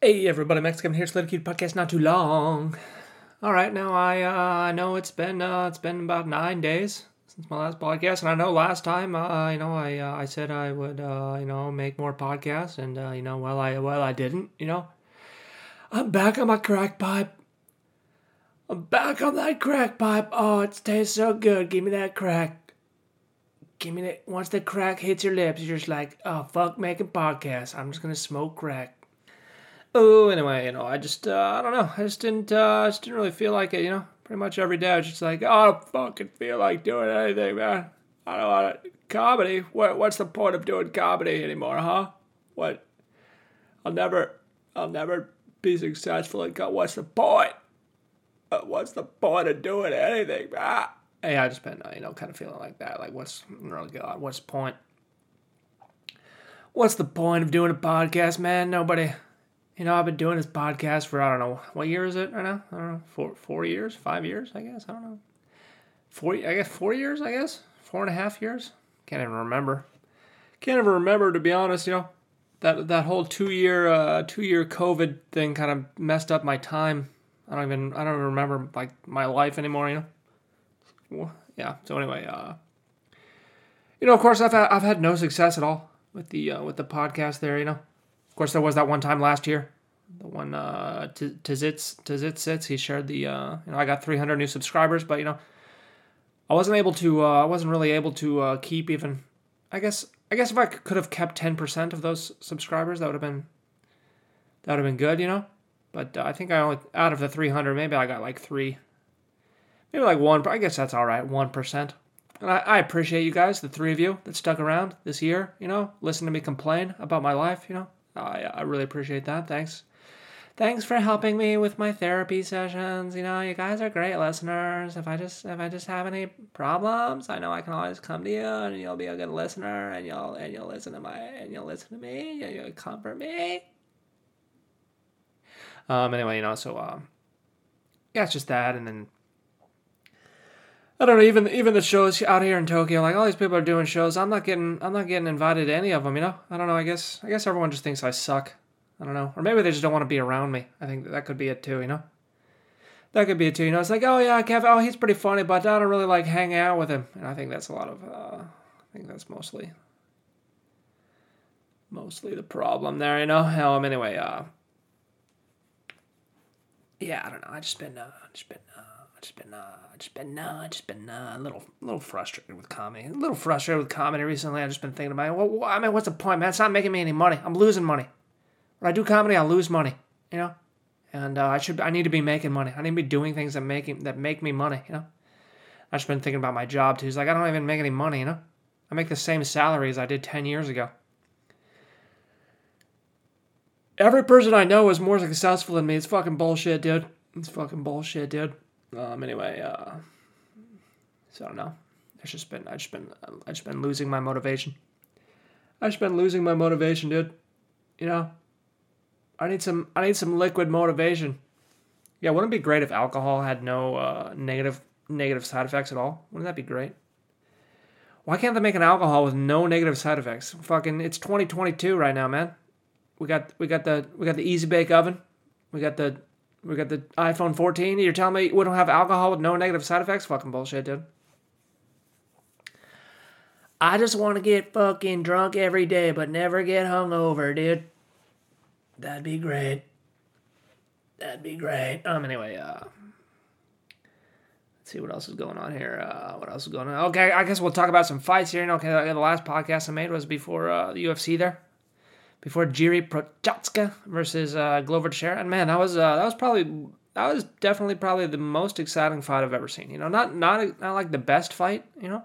Hey everybody, coming here, Sled Cute Podcast, not too long. All right, now I uh, I know it's been uh, it's been about nine days since my last podcast, and I know last time uh, you know I uh, I said I would uh, you know make more podcasts, and uh, you know well I well I didn't, you know. I'm back on my crack pipe. I'm back on that crack pipe. Oh, it tastes so good. Give me that crack. Give me that. Once the crack hits your lips, you're just like, oh fuck, making podcasts. I'm just gonna smoke crack. Oh, anyway, you know, I just, uh, I don't know, I just didn't, uh, I just didn't really feel like it, you know. Pretty much every day, I was just like, oh, I don't fucking feel like doing anything, man. I don't want to. Comedy? What? What's the point of doing comedy anymore, huh? What? I'll never, I'll never be successful at co- What's the point? Uh, what's the point of doing anything, man? Hey, I just been, uh, you know, kind of feeling like that. Like, what's really God? What's the point? What's the point of doing a podcast, man? Nobody. You know, I've been doing this podcast for I don't know what year is it right now. I don't know, four four years, five years, I guess. I don't know. Four, I guess four years, I guess four and a half years. Can't even remember. Can't even remember to be honest. You know, that that whole two year uh, two year COVID thing kind of messed up my time. I don't even I don't even remember like my life anymore. You know. Yeah. So anyway, uh, you know, of course, I've had, I've had no success at all with the uh, with the podcast there. You know course, there was that one time last year, the one uh, Tizits sits. He shared the uh, you know I got 300 new subscribers, but you know I wasn't able to. Uh, I wasn't really able to uh, keep even. I guess I guess if I could have kept 10% of those subscribers, that would have been that would have been good, you know. But uh, I think I only out of the 300, maybe I got like three, maybe like one. But I guess that's all right, one percent. And I, I appreciate you guys, the three of you that stuck around this year, you know, listen to me complain about my life, you know. I, I really appreciate that. Thanks. Thanks for helping me with my therapy sessions. You know, you guys are great listeners. If I just if I just have any problems, I know I can always come to you and you'll be a good listener and you'll and you'll listen to my and you'll listen to me and you'll comfort me. Um anyway, you know, so um yeah, it's just that and then I don't know. Even even the shows out here in Tokyo, like all these people are doing shows. I'm not getting I'm not getting invited to any of them. You know. I don't know. I guess I guess everyone just thinks I suck. I don't know. Or maybe they just don't want to be around me. I think that could be it too. You know. That could be it too. You know. It's like, oh yeah, Kevin. Oh, he's pretty funny, but I don't really like hanging out with him. And I think that's a lot of. Uh, I think that's mostly. Mostly the problem there. You know. Um. Anyway. Uh. Yeah. I don't know. I just been. Uh. Just been. Uh, just been uh, just been uh, just been uh, a little, little frustrated with comedy. A little frustrated with comedy recently. I've just been thinking about, well, I mean, what's the point, man? It's not making me any money. I'm losing money. When I do comedy, I lose money. You know, and uh, I should, I need to be making money. I need to be doing things that make that make me money. You know, I've just been thinking about my job too. It's like I don't even make any money. You know, I make the same salary as I did ten years ago. Every person I know is more successful than me. It's fucking bullshit, dude. It's fucking bullshit, dude. Um, anyway, uh, so I don't know. It's just been I just been I just been losing my motivation. I just been losing my motivation, dude. You know, I need some I need some liquid motivation. Yeah, wouldn't it be great if alcohol had no uh, negative negative side effects at all? Wouldn't that be great? Why can't they make an alcohol with no negative side effects? Fucking, it's 2022 right now, man. We got we got the we got the easy bake oven. We got the we got the iPhone 14. You're telling me we don't have alcohol with no negative side effects? Fucking bullshit, dude. I just want to get fucking drunk every day, but never get hungover, dude. That'd be great. That'd be great. Um. Anyway, uh, let's see what else is going on here. Uh, what else is going on? Okay, I guess we'll talk about some fights here. Okay, the last podcast I made was before uh, the UFC there before Jiri Prochazka versus uh, Glover Teixeira. And man, that was uh, that was probably that was definitely probably the most exciting fight I've ever seen. You know, not not not like the best fight. You know,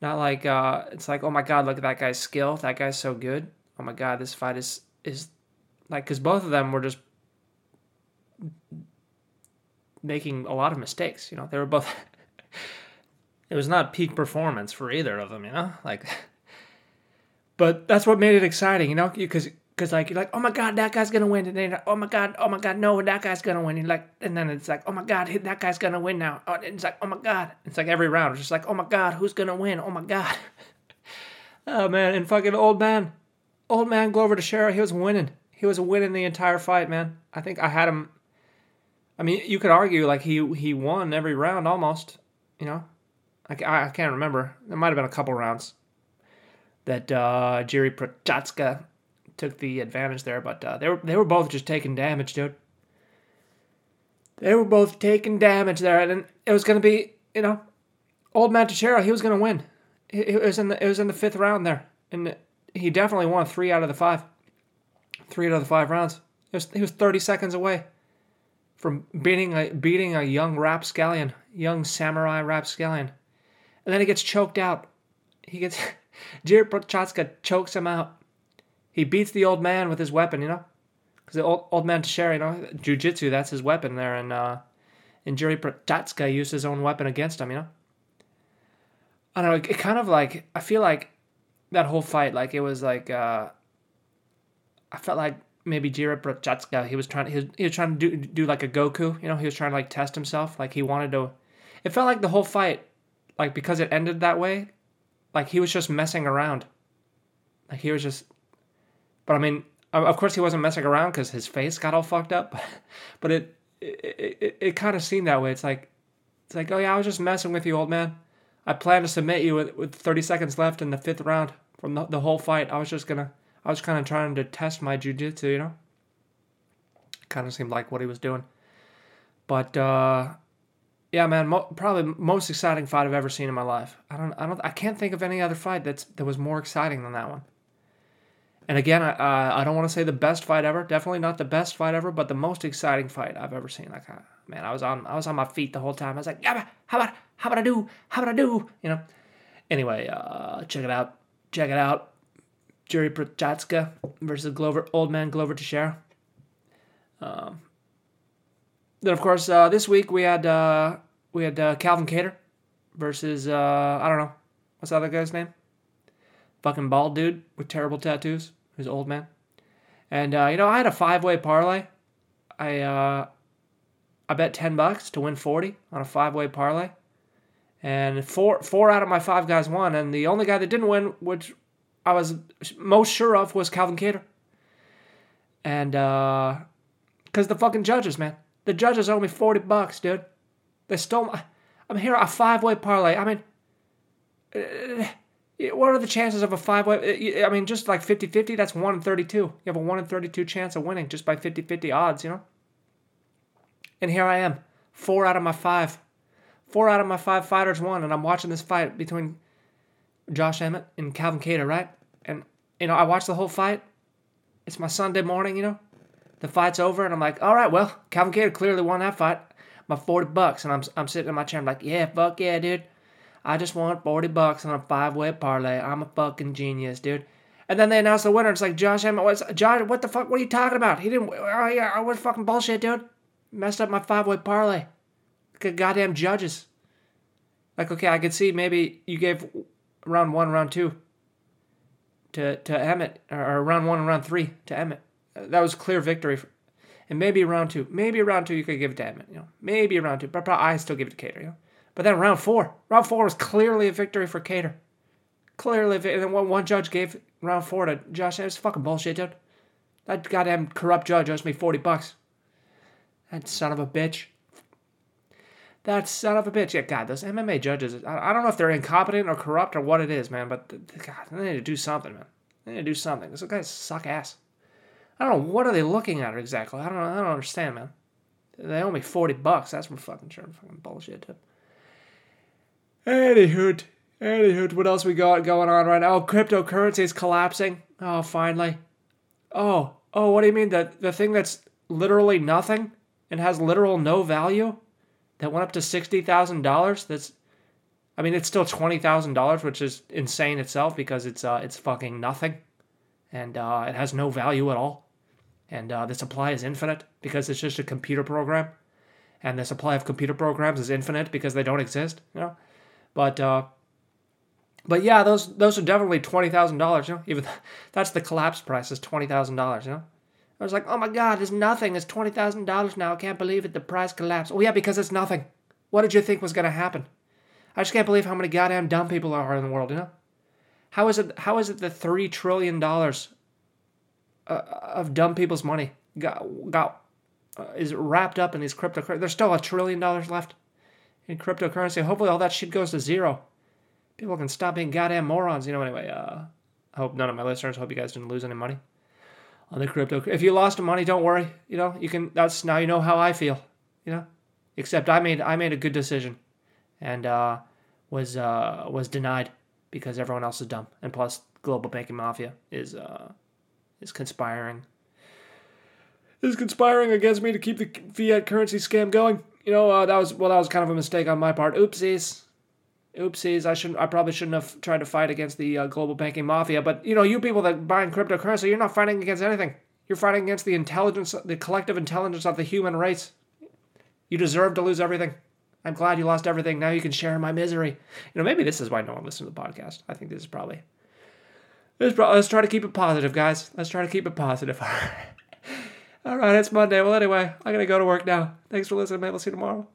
not like uh, it's like oh my god, look at that guy's skill. That guy's so good. Oh my god, this fight is is like because both of them were just making a lot of mistakes. You know, they were both. it was not peak performance for either of them. You know, like. But that's what made it exciting, you know, because because like you're like, oh my god, that guy's gonna win, and then like, oh my god, oh my god, no, that guy's gonna win, and like, and then it's like, oh my god, that guy's gonna win now. Oh, it's like, oh my god, it's like every round, it's just like, oh my god, who's gonna win? Oh my god. oh man, and fucking old man, old man Glover Teixeira, he was winning. He was winning the entire fight, man. I think I had him. I mean, you could argue like he he won every round almost. You know, I, I can't remember. There might have been a couple rounds that uh, Jiri Prochazka took the advantage there, but uh, they were they were both just taking damage, dude. They were both taking damage there, and it was going to be, you know, old Teixeira. He was going to win. It was in the it was in the fifth round there, and he definitely won three out of the five. Three out of the five rounds. He was, he was 30 seconds away from beating a beating a young rapscallion, young samurai rapscallion, and then he gets choked out. He gets Jiri Prochazka chokes him out. He beats the old man with his weapon, you know, because the old old man Teixeira, you know, jujitsu that's his weapon there, and uh, and Jiri Prochazka used his own weapon against him, you know. I don't know. It kind of like I feel like that whole fight, like it was like uh, I felt like maybe Jiri Prochazka, he was trying he was, he was trying to do do like a Goku, you know, he was trying to like test himself, like he wanted to. It felt like the whole fight, like because it ended that way, like he was just messing around. Like he was just, but I mean, of course he wasn't messing around because his face got all fucked up, but it it, it, it kind of seemed that way. It's like, it's like, oh yeah, I was just messing with you, old man. I plan to submit you with, with 30 seconds left in the fifth round from the, the whole fight. I was just gonna, I was kind of trying to test my jujitsu, you know. Kind of seemed like what he was doing, but uh, yeah, man, mo- probably most exciting fight I've ever seen in my life. I don't, I don't, I can't think of any other fight that's that was more exciting than that one. And again, I, uh, I don't want to say the best fight ever. Definitely not the best fight ever, but the most exciting fight I've ever seen. Like, man, I was on, I was on my feet the whole time. I was like, yeah, how about, how about I do, how about I do, you know. Anyway, uh, check it out, check it out. Jiri Prochazka versus Glover, old man Glover Teixeira. Um, then of course uh, this week we had uh, we had uh, Calvin Kattar versus uh, I don't know what's that other guy's name. Fucking bald dude with terrible tattoos. Who's old man. And uh, you know I had a five way parlay. I uh, I bet ten bucks to win forty on a five way parlay. And four four out of my five guys won, and the only guy that didn't win, which I was most sure of, was Calvin Kattar. And uh, because the fucking judges, man, the judges owe me 40 bucks, dude. They stole my. I'm here at a five way parlay. I mean, uh, what are the chances of a five way? I mean, just like 50 50, that's 1 in 32. You have a 1 in 32 chance of winning just by 50 50 odds, you know? And here I am, four out of my five. Four out of my five fighters won, and I'm watching this fight between Josh Emmett and Calvin Kattar, right? And, you know, I watched the whole fight. It's my Sunday morning, you know? The fight's over, and I'm like, all right, well, Calvin Kattar clearly won that fight. My 40 bucks, and I'm, I'm sitting in my chair, I'm like, yeah, fuck yeah, dude. I just won 40 bucks on a five way parlay. I'm a fucking genius, dude. And then they announce the winner. It's like Josh Emmett. What's Josh? What the fuck? What are you talking about? He didn't. Oh yeah, oh, I was fucking bullshit, dude. Messed up my five way parlay. Goddamn judges. Like okay, I could see maybe you gave round one, round two to to Emmett, or round one and round three to Emmett that was clear victory. For, and maybe round two, maybe round two you could give it to Emmett, you know, maybe round two, but probably I still give it to Kattar, you know. But then round four, round four was clearly a victory for Kattar. Clearly, and then one, one judge gave round four to Josh. It was fucking bullshit, dude. That goddamn corrupt judge owes me forty bucks. That son of a bitch. That son of a bitch. Yeah, God, those MMA judges. I, I don't know if they're incompetent or corrupt or what it is, man. But God, they need to do something, man. They need to do something. Those guys suck ass. I don't know what are they looking at exactly. I don't know. I don't understand, man. They owe me forty bucks. That's for fucking sure. Fucking bullshit. Too. Anywho, anywho, what else we got going on right now? Oh, cryptocurrency is collapsing. Oh, finally. Oh, oh, what do you mean? The the thing that's literally nothing and has literal no value that went up to sixty thousand dollars. That's, I mean, it's still twenty thousand dollars, which is insane itself because it's uh it's fucking nothing, and uh, it has no value at all and uh, the supply is infinite because it's just a computer program, and the supply of computer programs is infinite because they don't exist. You know, but uh, but yeah, those those are definitely twenty thousand dollars. You know, even that's the collapse price is twenty thousand dollars. You know, I was like, oh my god, it's nothing. It's twenty thousand dollars now. I can't believe it. The price collapsed. Oh yeah, because it's nothing. What did you think was gonna happen? I just can't believe how many goddamn dumb people are in the world. You know, how is it? How is it that three trillion dollars uh, of dumb people's money got got uh, is wrapped up in these cryptocurrency. There's still a trillion dollars left in cryptocurrency. Hopefully, all that shit goes to zero. People can stop being goddamn morons. You know. Anyway, uh, I hope none of my listeners. Hope you guys didn't lose any money on the crypto. If you lost money, don't worry. You know, you can. That's now you know how I feel. You know, except I made I made a good decision, and uh, was uh, was denied because everyone else is dumb, and plus global banking mafia is uh, is conspiring is conspiring against me to keep the fiat currency scam going. You know, uh, that was well, that was kind of a mistake on my part. Oopsies, oopsies. I shouldn't. I probably shouldn't have tried to fight against the uh, global banking mafia. But you know, you people that buy in cryptocurrency, you're not fighting against anything. You're fighting against the intelligence, the collective intelligence of the human race. You deserve to lose everything. I'm glad you lost everything. Now you can share my misery. You know, maybe this is why no one listens to the podcast. I think this is probably. Probably let's try to keep it positive, guys. Let's try to keep it positive. All right, it's Monday. Well, anyway, I gotta go to work now. Thanks for listening, man. We'll see you tomorrow.